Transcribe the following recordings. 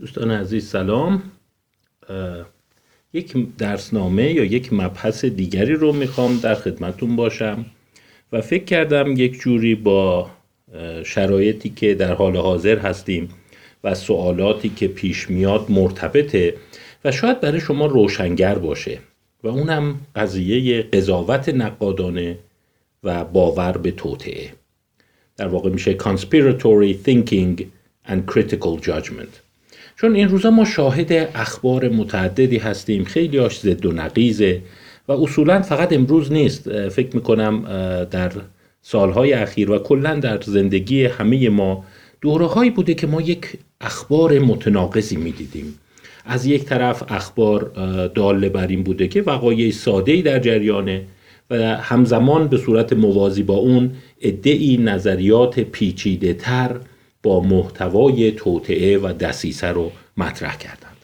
دوستان عزیز سلام. یک درسنامه یا یک مبحث دیگری رو می‌خوام در خدمتون باشم و فکر کردم یک جوری با شرایطی که در حال حاضر هستیم و سوالاتی که پیش میاد مرتبطه و شاید برای شما روشنگر باشه و اونم قضیه قضاوت نقادانه و باور به توطعه در واقع میشه conspiratory thinking and critical judgment. چون این روزا ما شاهد اخبار متعددی هستیم خیلی هاش زد و نقیزه و اصولا فقط امروز نیست. فکر می‌کنم در سالهای اخیر و کلا در زندگی همه ما دوره هایی بوده که ما یک اخبار متناقضی می‌دیدیم. از یک طرف اخبار داله بر این بوده که وقایع ساده در جریانه و همزمان به صورت موازی با اون ادعی نظریات پیچیده تر محتوای توطعه و دسیسه رو مطرح کردند.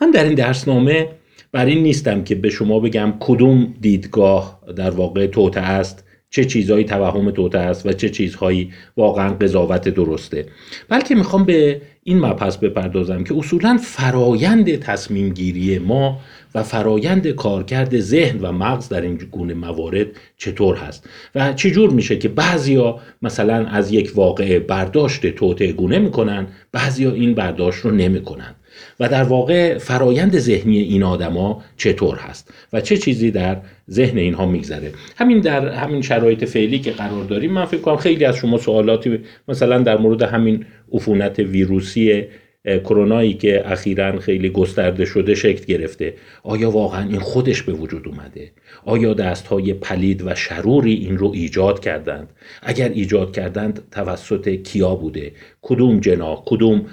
من در این درسنامه بر این نیستم که به شما بگم کدوم دیدگاه در واقع توطعه است چه چیزهایی توهم توته است و چه چیزهایی واقعا قضاوت درسته. بلکه می‌خوام به این مبحث بپردازم که اصولا فرایند تصمیم گیری ما و فرایند کارکرد ذهن و مغز در این گونه موارد چطور هست و چجور میشه که بعضیا مثلا از یک واقعه برداشت توته گونه می‌کنن بعضیا این برداشت رو نمی‌کنن. و در واقع فرایند ذهنی این آدما چطور هست و چه چیزی در ذهن اینها میگذره. همین در همین شرایط فعلی که قرار داریم من فکر کنم خیلی از شما سوالاتی مثلا در مورد همین عفونت ویروسی کرونایی که اخیرا خیلی گسترده شده شکل گرفته. آیا واقعا این خودش به وجود اومده؟ آیا دست های پلید و شروری این رو ایجاد کردند؟ اگر ایجاد کردند توسط کیا بوده؟ کدوم جناح کدوم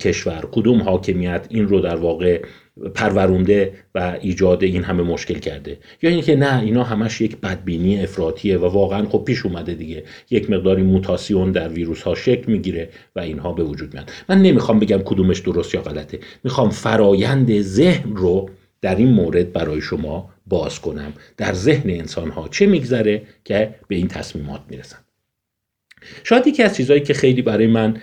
کشور کدوم حاکمیت این رو در واقع پرورونده و ایجاد این همه مشکل کرده. یا اینکه نه اینا همش یک بدبینی افراطیه و واقعا خب پیش اومده دیگه. یک مقداری موتاسیون در ویروس ها شکل می‌گیره و اینها به وجود میاد من نمی‌خوام بگم کدومش درست یا غلطه. می‌خوام فرایند ذهن رو در این مورد برای شما باز کنم. در ذهن انسان ها چه میگذره که به این تصمیمات می‌رسن شاید یکی از چیزهایی که خیلی برای من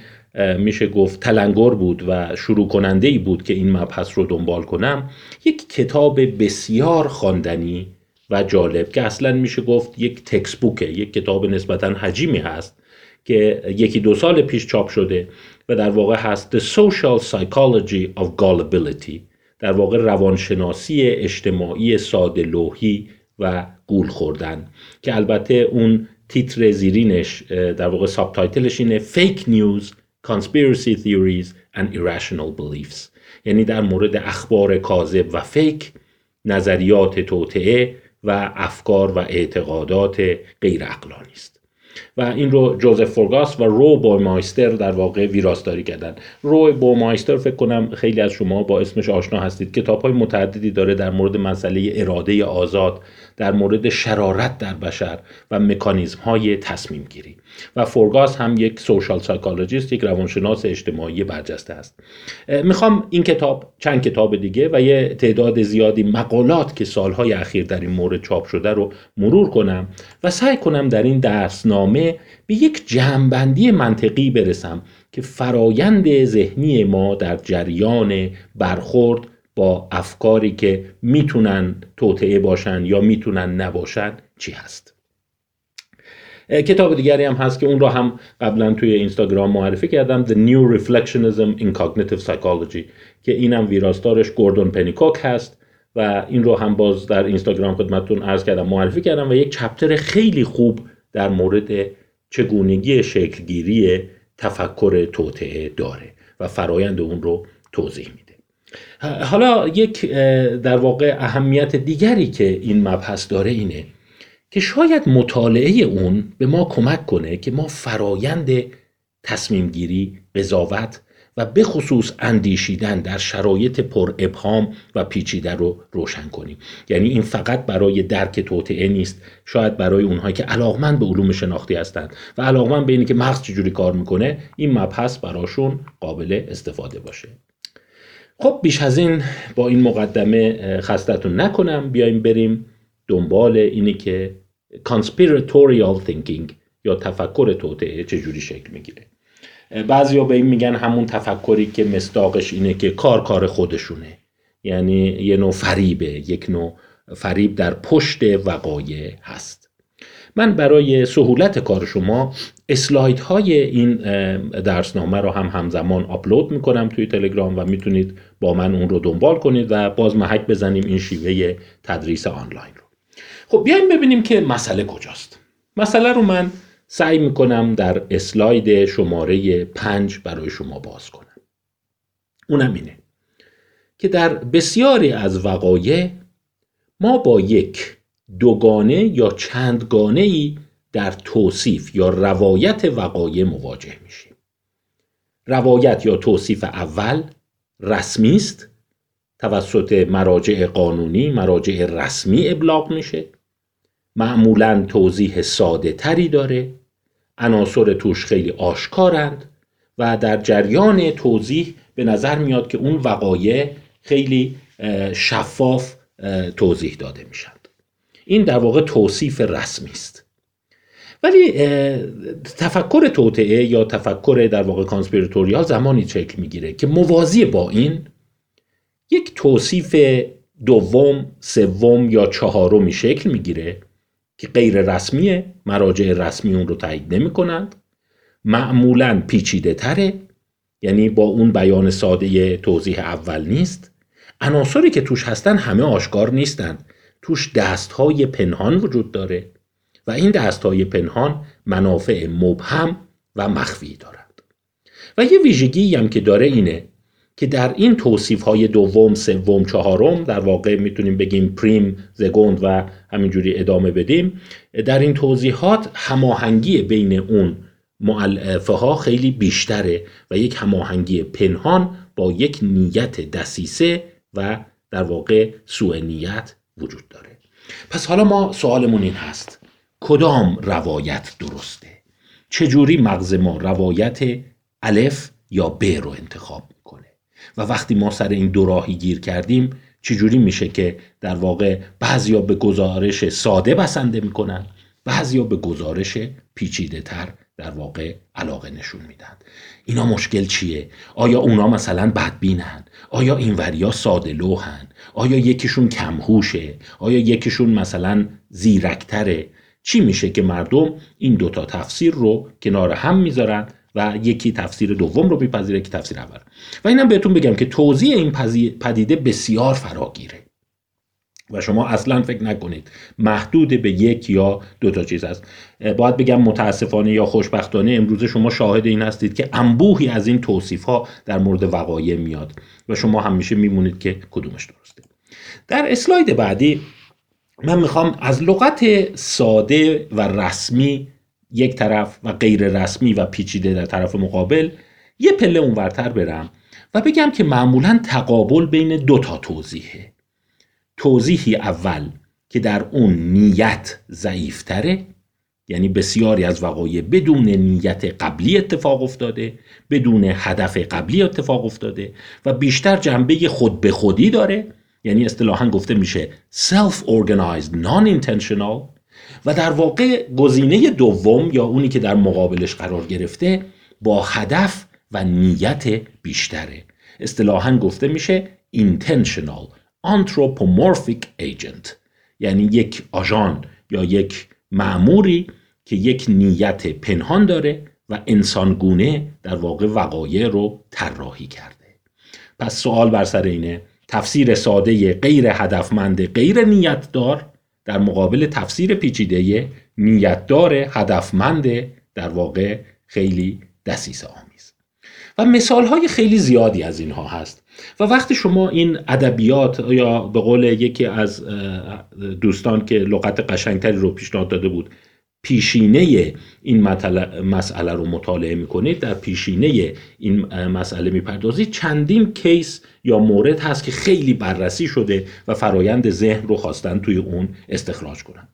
میشه گفت تلنگر بود و شروع کننده ای بود که این مبحث رو دنبال کنم. یک کتاب بسیار خواندنی و جالب که اصلا میشه گفت یک تکس بوکه یک کتاب نسبتا حجیمی هست که یکی دو سال پیش چاپ شده و در واقع هست The Social Psychology of Gullibility در واقع روانشناسی اجتماعی ساده لوحی و گول خوردن که البته اون تیتر زیرینش در واقع ساب تایتلش اینه Fake News conspiracy theories and irrational beliefs. یعنی در مورد اخبار کاذب و fake نظریات توطئه و افکار و اعتقادات غیر عقلانی است و این رو جوزف فورگاس و روی بومایستر در واقع ویراستاری کردن روی بومایستر فکر کنم خیلی از شما با اسمش آشنا هستید. کتاب های متعددی داره در مورد مسئله اراده آزاد در مورد شرارت در بشر و مکانیزم های تصمیم گیری و فورگاس هم یک social psychologist یک روانشناس اجتماعی برجسته است. می‌خوام این کتاب چند کتاب دیگه و یه تعداد زیادی مقالات که سالهای اخیر در این مورد چاپ شده رو مرور کنم و سعی کنم در این درسنامه به یک جمعبندی منطقی برسم که فرایند ذهنی ما در جریان برخورد با افکاری که می‌تونن توطعه باشن یا می‌تونن نباشن چی هست. کتاب دیگری هم هست که اون رو هم قبلا توی اینستاگرام معرفی کردم The New Reflectionism in Cognitive Psychology که اینم ویراستارش گوردون پنیکوک هست و این رو هم باز در اینستاگرام خدمتتون عرض کردم معرفی کردم و یک چپتر خیلی خوب در مورد چگونگی شکلگیری تفکر توطعه داره و فرایند اون رو توضیح میده. حالا یک در واقع اهمیت دیگری که این مبحث داره اینه که شاید مطالعه اون به ما کمک کنه که ما فرایند تصمیم گیری، قضاوت و به خصوص اندیشیدن در شرایط پر ابهام و پیچیده رو روشن کنیم. یعنی این فقط برای درک توطعه نیست. شاید برای اونهایی که علاقمند به علوم شناختی هستند و علاقمند به اینه که مغز چجوری کار می‌کنه این مبحث براشون قابل استفاده باشه. خب بیش از این با این مقدمه خستتون نکنم. بیایم بریم دنبال اینی که conspiratorial thinking یا تفکر توطعه چجوری شکل می‌گیره. بعضیا به این میگن همون تفکری که مستاقش اینه که کار کار خودشونه. یعنی یه نوع فریبه یک نوع فریب در پشت وقایع هست. من برای سهولت کار شما اسلاید های این درسنامه رو هم همزمان آپلود می‌کنم توی تلگرام و می‌تونید با من اون رو دنبال کنید و باز محک بزنیم این شیوه تدریس آنلاین رو. خب بیایم ببینیم که مسئله کجاست. مسئله رو من سعی می‌کنم در اسلاید شماره پنج برای شما باز کنم. اونم اینه که در بسیاری از وقایع ما با یک دوگانه یا چندگانه ای در توصیف یا روایت وقایع مواجه میشیم. روایت یا توصیف اول رسمی است. توسط مراجع قانونی مراجع رسمی ابلاغ میشه. معمولا توضیح ساده تری داره. عناصر توش خیلی آشکارند و در جریان توضیح به نظر میاد که اون وقایع خیلی شفاف توضیح داده میشند. این در واقع توصیف رسمی است. ولی تفکر توطعه یا تفکر در واقع کانسپیراتوریال زمانی شکل می‌گیره که موازی با این یک توصیف دوم، سوم یا چهارمی شکل می‌گیره که غیر رسمیه مراجع رسمی اون رو تایید نمی کنند معمولا پیچیده تره یعنی با اون بیان ساده توضیح اول نیست. عناصری که توش هستن همه آشکار نیستند. توش دستهای پنهان وجود داره و این دستهای پنهان منافع مبهم و مخفی دارد و یه ویژگی هم که داره اینه که در این توصیف های دوم سوم چهارم در واقع می‌تونیم بگیم پریم زگوند و همینجوری ادامه بدیم. در این توضیحات هماهنگی بین اون معلفه ها خیلی بیشتره و یک هماهنگی پنهان با یک نیت دسیسه و در واقع سوء نیت وجود داره. پس حالا ما سوالمون این هست کدام روایت درسته؟ چجوری مغز ما روایت الف یا ب رو انتخاب و وقتی ما سر این دو راهی گیر کردیم چجوری میشه که در واقع بعضیا به گزارش ساده بسنده می‌کنن؟ بعضیا به گزارش پیچیده تر در واقع علاقه نشون میدن اینا مشکل چیه؟ آیا اونا مثلا بدبینن؟ آیا این وریا ساده لوحن؟ آیا یکیشون کمهوشه؟ آیا یکیشون مثلا زیرکتره؟ چی میشه که مردم این دوتا تفسیر رو کنار هم می‌ذارن و یکی تفسیر دوم رو میپذیره که تفسیر اول. و اینم بهتون بگم که توضیح این پدیده بسیار فراگیره. و شما اصلا فکر نکنید محدود به یک یا دو تا چیز است. باید بگم متاسفانه یا خوشبختانه امروز شما شاهد این هستید که انبوهی از این توصیف ها در مورد وقایع میاد و شما همیشه میمونید که کدومش درسته. در اسلاید بعدی من می‌خوام از لغت ساده و رسمی یک طرف و غیر رسمی و پیچیده در طرف مقابل یه پله اونورتر برم و بگم که معمولا تقابل بین دو تا توضیحه. توضیحی اول که در اون نیت ضعیفتره یعنی بسیاری از وقایع بدون نیت قبلی اتفاق افتاده بدون هدف قبلی اتفاق افتاده و بیشتر جنبه خود به خودی داره یعنی اصطلاحا گفته میشه self organized non-intentional و در واقع گزینه دوم یا اونی که در مقابلش قرار گرفته با هدف و نیت بیشتره. اصطلاحا گفته میشه intentional anthropomorphic agent. یعنی یک آژان یا یک معموری که یک نیت پنهان داره و انسانگونه در واقع وقایع رو طراحی کرده. پس سوال بر سر اینه تفسیر ساده غیر هدفمند غیر نیتدار در مقابل تفسیر پیچیده نیتدار هدفمند در واقع خیلی دسیسه آمیز و مثال های خیلی زیادی از اینها هست. و وقتی شما این ادبیات یا به قول یکی از دوستان که لغت قشنگتری رو پیشنهاد داده بود پیشینه این مسئله رو مطالعه می‌کنید در پیشینه این مسئله می‌پردازید. چندین کیس یا مورد هست که خیلی بررسی شده و فرایند ذهن رو خواستن توی اون استخراج کنند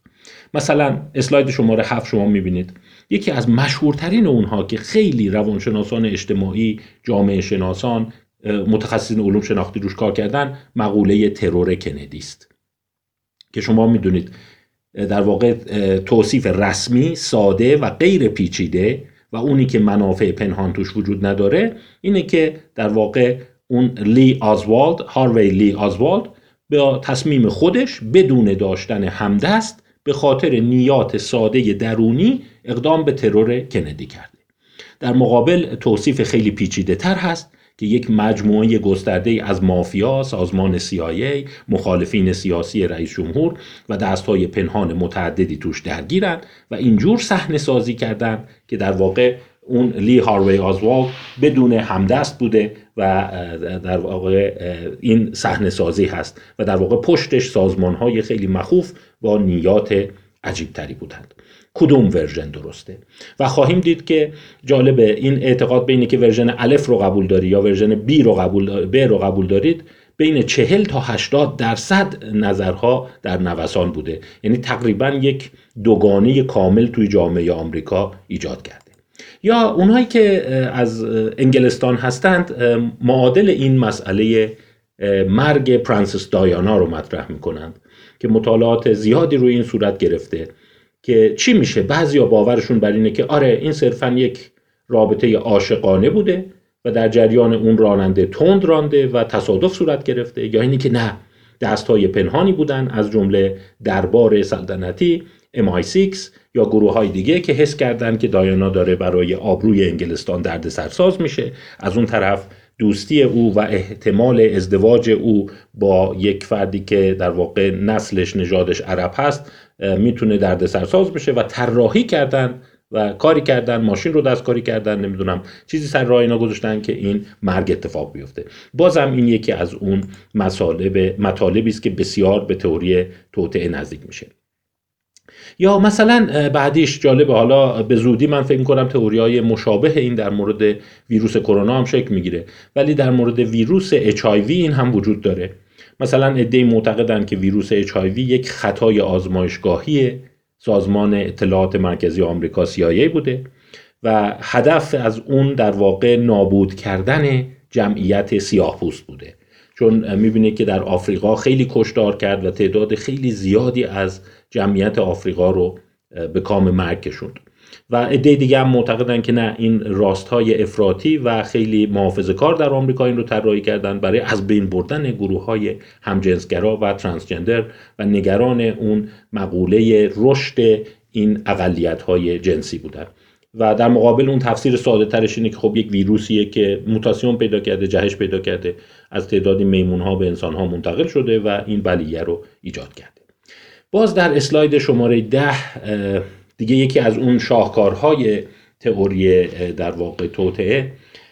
مثلا اسلاید شماره هفت شما می‌بینید. یکی از مشهورترین اونها که خیلی روانشناسان اجتماعی جامعه شناسان متخصصین علوم شناختی روش کار کردن مقوله ترور کندی است که شما می‌دونید در واقع توصیف رسمی ساده و غیر پیچیده و اونی که منافع پنهان توش وجود نداره اینه که در واقع اون لی آزوالد هاروی لی آزوالد به تصمیم خودش بدون داشتن همدست به خاطر نیات ساده درونی اقدام به ترور کندی کرده. در مقابل توصیف خیلی پیچیده تر هست که یک مجموعه گسترده از مافیا، سازمان CIA، مخالفین سیاسی رئیس جمهور و دستهای پنهان متعددی توش درگیرن و اینجور صحنه سازی کردن که در واقع اون لی هاروی اسوالد بدون همدست بوده و در واقع این صحنه سازی هست و در واقع پشتش سازمان های خیلی مخوف با نیات عجیب تری بودند. کدوم version درسته؟ و خواهیم دید که جالبه این اعتقاد به اینی که version الف رو قبول داری یا version B رو قبول ب رو قبول دارید بین چهل تا 80 درصد نظرها در نوسان بوده. یعنی تقریبا یک دوگانه کامل توی جامعه آمریکا ایجاد کرده. یا اونهایی که از انگلستان هستند معادل این مسئله مرگ پرنسس دایانا رو مطرح می‌کنند. که مطالعات زیادی روی این صورت گرفته که چی میشه؟ بعضیا باورشون بر اینه که آره این صرفا یک رابطه عاشقانه بوده و در جریان اون راننده تند رانده و تصادف صورت گرفته یا اینی که نه دستهای پنهانی بودن از جمله دربار سلطنتی MI6 یا گروه های دیگه که حس کردن که دایانا داره برای آبروی انگلستان درد سرساز میشه. از اون طرف دوستی او و احتمال ازدواج او با یک فردی که در واقع نسلش نژادش عرب هست می‌تونه درد سرساز بشه و طراحی کردن و کاری کردن ماشین رو دستکاری کردن نمی‌دونم چیزی سر راه اینا گذاشتن که این مرگ اتفاق بیفته. بازم این یکی از اون مطالب مطالبی است که بسیار به تئوری توطعه نزدیک میشه. یا مثلا بعدیش جالبه حالا به زودی من فکر کنم تئوری های مشابه این در مورد ویروس کرونا هم شکل می‌گیره. ولی در مورد ویروس HIV این هم وجود داره. مثلا عده معتقدند که ویروس HIV یک خطای آزمایشگاهی سازمان اطلاعات مرکزی آمریکا CIA بوده. و هدف از اون در واقع نابود کردن جمعیت سیاه بوده. چون می‌بینه که در آفریقا خیلی کشتار کرد و تعداد خیلی زیادی از جمعیت آفریقا رو به کام مرگ کشوند. و عده دیگه هم معتقدن که نه این راست های افراطی و خیلی محافظه کار در آمریکا این رو طراحی کردن برای از بین بردن گروه های همجنسگرا و ترانسجندر و نگران اون مقوله رشد این اقلیت های جنسی بودن. و در مقابل اون تفسیر ساده ترش اینه که خب یک ویروسیه که موتاسیون پیدا کرده جهش پیدا کرده از تعدادی میمون ها به انسان ها منتقل شده و این بلیه رو ایجاد کرده. باز در اسلاید شماره ده دیگه یکی از اون شاهکارهای تئوری در واقع توطعه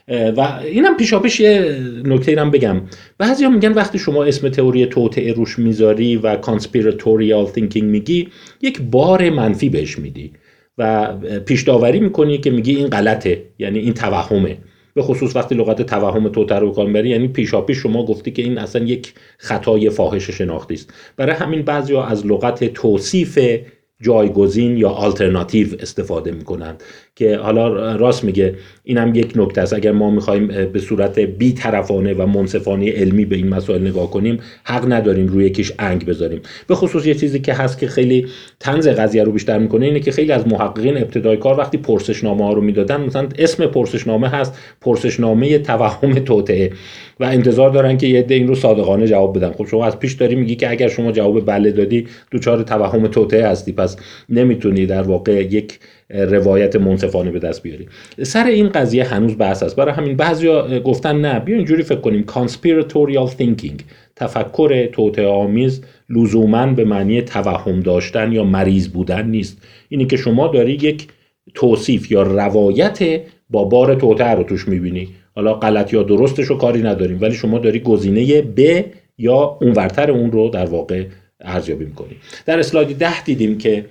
و اینم پیشاپیش یه نکته هم بگم. بعضی هم میگن وقتی شما اسم تئوری توطئه روش می‌ذاری و conspiratorial thinking میگی یک بار منفی بهش میدی. و پیش داوری می‌کنی که میگی این غلطه یعنی این توهمه. به خصوص وقتی لغت توهم توطئه رو به کار یعنی پیشاپیش شما گفتی که این اصلا یک خطای فاحش شناختی است. برای همین بعضی از لغت توصیف جایگزین یا آلترناتیو استفاده می‌کنند. که حالا راست میگه اینم یک نکته است. اگر ما می‌خوایم به صورت بی طرفانه و منصفانه علمی به این مسائل نگاه کنیم حق نداریم روی یکیش انگ بذاریم. به خصوص یه چیزی که هست که خیلی تنز قضیه رو بیشتر می‌کنه اینه که خیلی از محققین ابتدای کار وقتی پرسشنامه ها رو می‌دادن مثلا اسم پرسشنامه هست پرسشنامه توهم توطعه و انتظار دارن که یه این رو صادقانه جواب بدن. خب شما از پیش داری میگی که اگر شما جواب بله دادی دوچار توهم توطعه هستی. پس نمی‌تونی در واقع یک روایت منصفانه به دست بیاری. سر این قضیه هنوز بحث است برای همین بعضیا گفتن نه بیا اینجوری فکر کنیم. Conspiratorial thinking تفکر توطئه آمیز لزوما به معنی توهم داشتن یا مریض بودن نیست. اینی که شما داری یک توصیف یا روایت با بار توطئه رو توش می‌بینی. حالا غلط یا درستش رو کاری نداریم ولی شما داری گزینه ب یا اونورتر اون رو در واقع ارزیابی می‌کنی. در اسلاید ده دیدیم که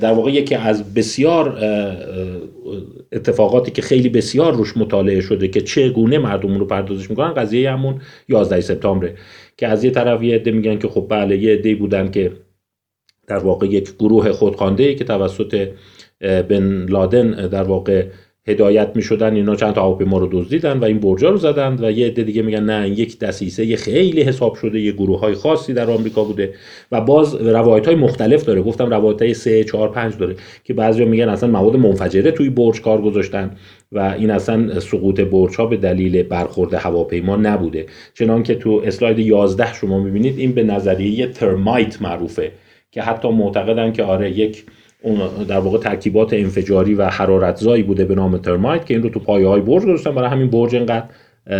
در واقع یکی از بسیار اتفاقاتی که خیلی بسیار روش مطالعه شده که چگونه مردم رو پردازش می‌کنن قضیه همون 11 سپتامبره که از یه طرف یه عده میگن که خب بله یه عده بودن که در واقع یک گروه خودخوانده که توسط بن لادن در واقع هدایت می شدن اینا چند تا هواپیما رو دزدیدن و این برجا رو زدن و یه عده دیگه میگن نه یک دسیسه یه خیلی حساب شده یه گروه های خاصی در آمریکا بوده و باز روایت های مختلف داره. گفتم روایت های 3 4 5 داره که بعضیا میگن اصلا مواد منفجره توی برج کار گذاشتن و این اصلا سقوط برج ها به دلیل برخورد هواپیما نبوده. چنان که تو اسلاید 11 شما می‌بینید این به نظریه ترمایت معروفه که حتی معتقدن که آره یک در واقع ترکیبات انفجاری و حرارتزایی بوده به نام ترمایت که این رو تو پایه های برج گذاشتن برای همین برج اینقدر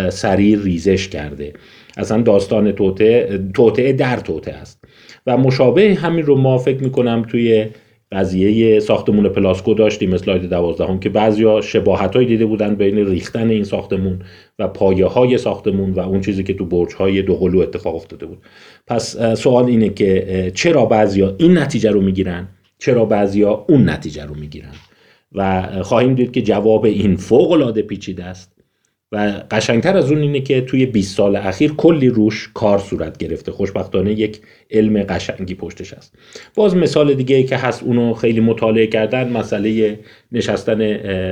سریع ریزش کرده. اصلا داستان توته توته در توته است. و مشابه همین رو ما فکر می‌کنم توی قضیه ساختمون پلاسکو داشتیم اسلاید دوازدهم که بعضیا شباهت دیده بودن بین ریختن این ساختمون و پایه های ساختمون و اون چیزی که تو برج های دوقلو اتفاق افتاده بود. پس سوال اینه که چرا بعضیا این نتیجه رو می‌گیرن؟ چرا بعضیا اون نتیجه رو می‌گیرن. و خواهیم دید که جواب این فوق العاده پیچیده است و قشنگتر از اون اینه که توی 20 سال اخیر کلی روش کار صورت گرفته. خوشبختانه یک علم قشنگی پشتش است باز مثال دیگه که هست اونو خیلی مطالعه کردن مسئله نشستن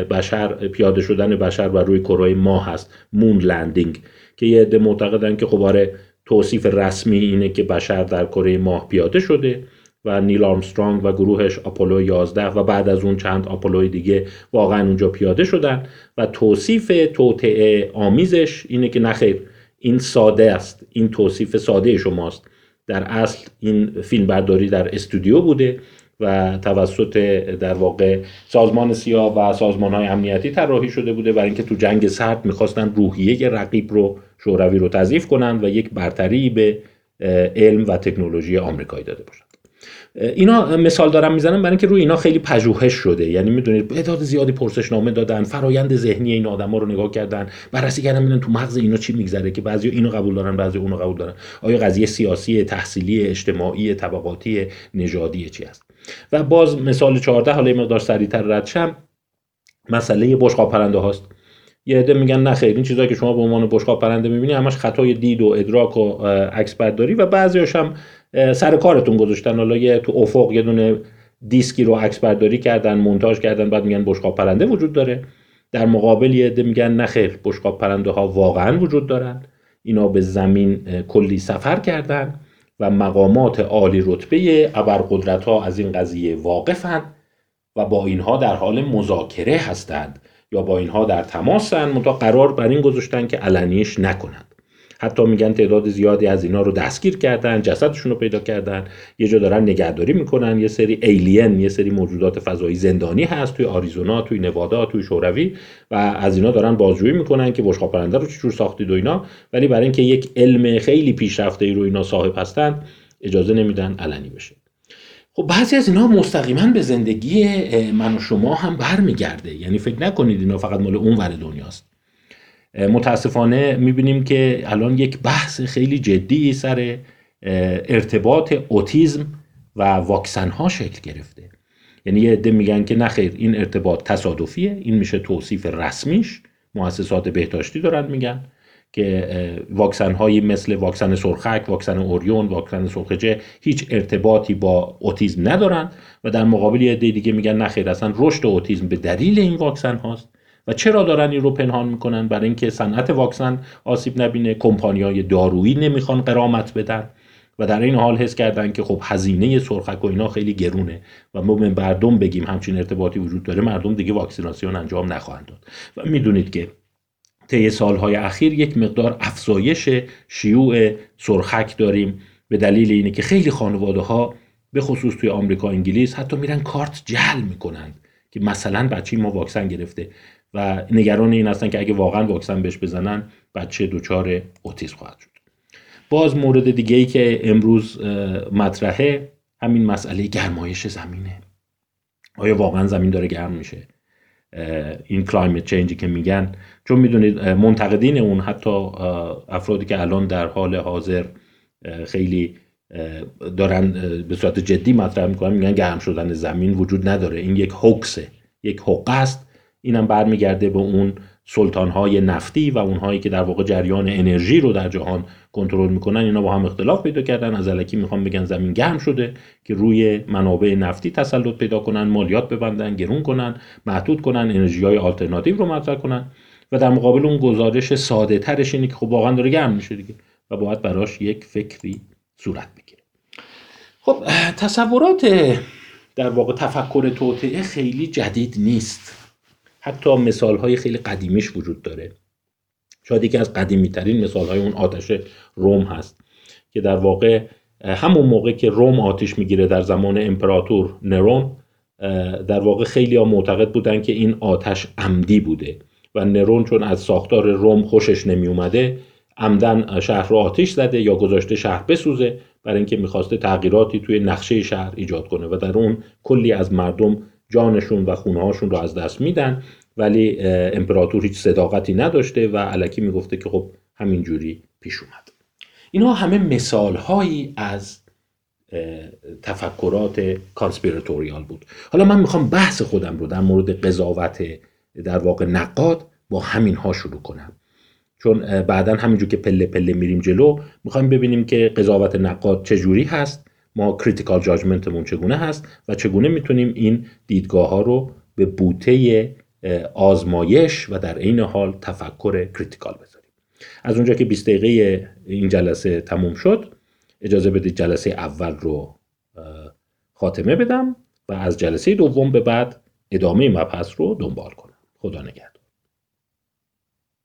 بشر پیاده شدن بشر و روی کره ماه هست. moon landing که یه عده معتقدن که خب آره توصیف رسمی اینه که بشر در کره ماه پیاده شده. و نیل آرمسترانگ و گروهش آپولو 11 و بعد از اون چند آپولوی دیگه واقعا اونجا پیاده شدن و توصیف توطعه آمیزش اینه که نخیر این ساده است این توصیف ساده شماست. در اصل این فیلم برداری در استودیو بوده و توسط در واقع سازمان سیاه و سازمان های امنیتی طراحی شده بوده برای اینکه تو جنگ سرد می‌خواستن روحیه رقیب رو شوروی رو تضعیف کنند و یک برتری به علم و تکنولوژی آمریکایی داده باشند اینا مثال دارم می‌زنم برای اینکه روی اینا خیلی پژوهش شده. یعنی می‌دونید تعداد زیادی پرسشنامه دادن فرایند ذهنی این آدما رو نگاه کردن بررسی کردن ببینن تو مغز اینا چی میگذره که بعضی اینو قبول دارن بعضی اونو قبول دارن. آیا قضیه سیاسی تحصیلی اجتماعی طبقاتی نژادی چی است و باز مثال 14 حالا مقدار سریعتر رد شم. مسئله بشقاب پرنده هاست. یه عده میگن نه خیر این چیزایی که شما به عنوان بشقاب پرنده می‌بینی همش خطای دید و ادراک و عکس برداری و بعضیاش هم سر کارتون گذاشتن. حالا یه تو افق یه دونه دیسکی رو عکس برداری کردن مونتاژ کردن بعد میگن بشقاب پرنده وجود داره. در مقابل یه عده میگن نه خیر بشقاب پرنده ها واقعا وجود دارن. اینا به زمین کلی سفر کردن و مقامات عالی رتبه ابرقدرت ها از این قضیه واقفند و با اینها در حال مذاکره هستند یا با اینها در تماسن. منتها قرار بر این گذاشتن که علنیش نکنند. حتی میگن تعداد زیادی از اینا رو دستگیر کردن جسدشون رو پیدا کردن. یه جا دارن نگهداری می‌کنن. یه سری ایلین یه سری موجودات فضایی زندانی هست توی آریزونا توی نوادا توی شوروی و از اینا دارن بازجویی می‌کنن که بشقاب پرنده رو چجور ساختید و اینا. ولی برای اینکه یک علم خیلی پیشرفته ای رو اینا صاحب هستن اجازه نمیدن علنی بشه. خب بعضی از اینها مستقیما به زندگی من و شما هم برمیگرده. یعنی فکر نکنید اینا فقط مال اون ور دنیاست. متاسفانه می‌بینیم که الان یک بحث خیلی جدی سر ارتباط اوتیزم و واکسن ها شکل گرفته. یعنی یه عده میگن که نخیر این ارتباط تصادفیه این میشه توصیف رسمیش. مؤسسات بهداشتی دارن میگن که واکسن هایی مثل واکسن سرخک، واکسن اوریون، واکسن سرخجه هیچ ارتباطی با اوتیزم ندارن و در مقابل یه دیگه میگن نخیر اصلا رشد اوتیزم به دلیل این واکسن هاست. و چرا دارن این رو پنهان می‌کنن؟ برای اینکه صنعت واکسن آسیب نبینه کمپانیای دارویی نمی‌خوان قرامت بدن و در این حال حس کردن که خب هزینه سرخک و اینا خیلی گرونه و ما به مردم بگیم همچین ارتباطی وجود داره مردم دیگه واکسیناسیون انجام نخواهند داد. و می‌دونید که طی سالهای اخیر یک مقدار افزایش شیوع سرخک داریم به دلیل اینه که خیلی خانواده ها به خصوص توی آمریکا انگلیس حتی میرن کارت جل می‌کنند که مثلا بچه ما واکسن گرفته. و نگران این هستن که اگه واقعا واکسن بهش بزنن بچه دچار اوتیسم خواهد شد. باز مورد دیگه ای که امروز مطرحه همین مسئله گرمایش زمینه. آیا واقعا زمین داره گرم میشه؟ این climate change ی که میگن. چون می‌دونید منتقدین اون حتی افرادی که الان در حال حاضر خیلی دارن به صورت جدی مطرح می‌کنن میگن گرم شدن زمین وجود نداره. این یک هوکسه یک حقه است. اینم برمیگرده به اون سلطانهای نفتی و اونهایی که در واقع جریان انرژی رو در جهان کنترل می‌کنن. اینا با هم اختلاف پیدا کردن. از علکی می‌خوام بگن زمین گرم شده که روی منابع نفتی تسلط پیدا کنن مالیات ببندن گرون کنن محدود کنن انرژی های آلترناتیو رو مطرح کنن. و در مقابل اون گزارش ساده ترش اینه که خب واقعا داره گرم میشه دیگه و باید براش یک فکری صورت بگیره. خب تصورات در واقع تفکر توطعه خیلی جدید نیست. حتی مثال های خیلی قدیمیش وجود داره. شاید یکی از قدیمی ترین مثال های اون آتش روم هست که در واقع همون موقع که روم آتش می‌گیره در زمان امپراتور نرون در واقع خیلی ها معتقد بودن که این آتش عمدی بوده و نرون چون از ساختار روم خوشش نمی اومده عمدن شهر رو آتش زده یا گذاشته شهر بسوزه برای اینکه می‌خواسته تغییراتی توی نقشه شهر ایجاد کنه و در اون کلی از مردم جانشون و خونه هاشون رو از دست میدن. ولی امپراتور هیچ صداقتی نداشته و علکی می‌گفته که خب همینجوری پیش اومد. اینها همه مثال هایی از تفکرات کانسپیراتوریال بود. حالا من می‌خوام بحث خودم رو در مورد قضاوت در واقع نقاد با همین ها شروع کنم. چون بعدا همینجور که پله پله میریم جلو می‌خوایم ببینیم که قضاوت نقاد چجوری هست ما critical judgment مون چگونه هست و چگونه می‌تونیم این دیدگاه ها رو به بوته آزمایش و در عین حال تفکر critical بذاریم. از اونجا که 20 دقیقه این جلسه تموم شد اجازه بدید جلسه اول رو خاتمه بدم و از جلسه دوم به بعد ادامه مبحث رو دنبال کنم. خدا نگهدار.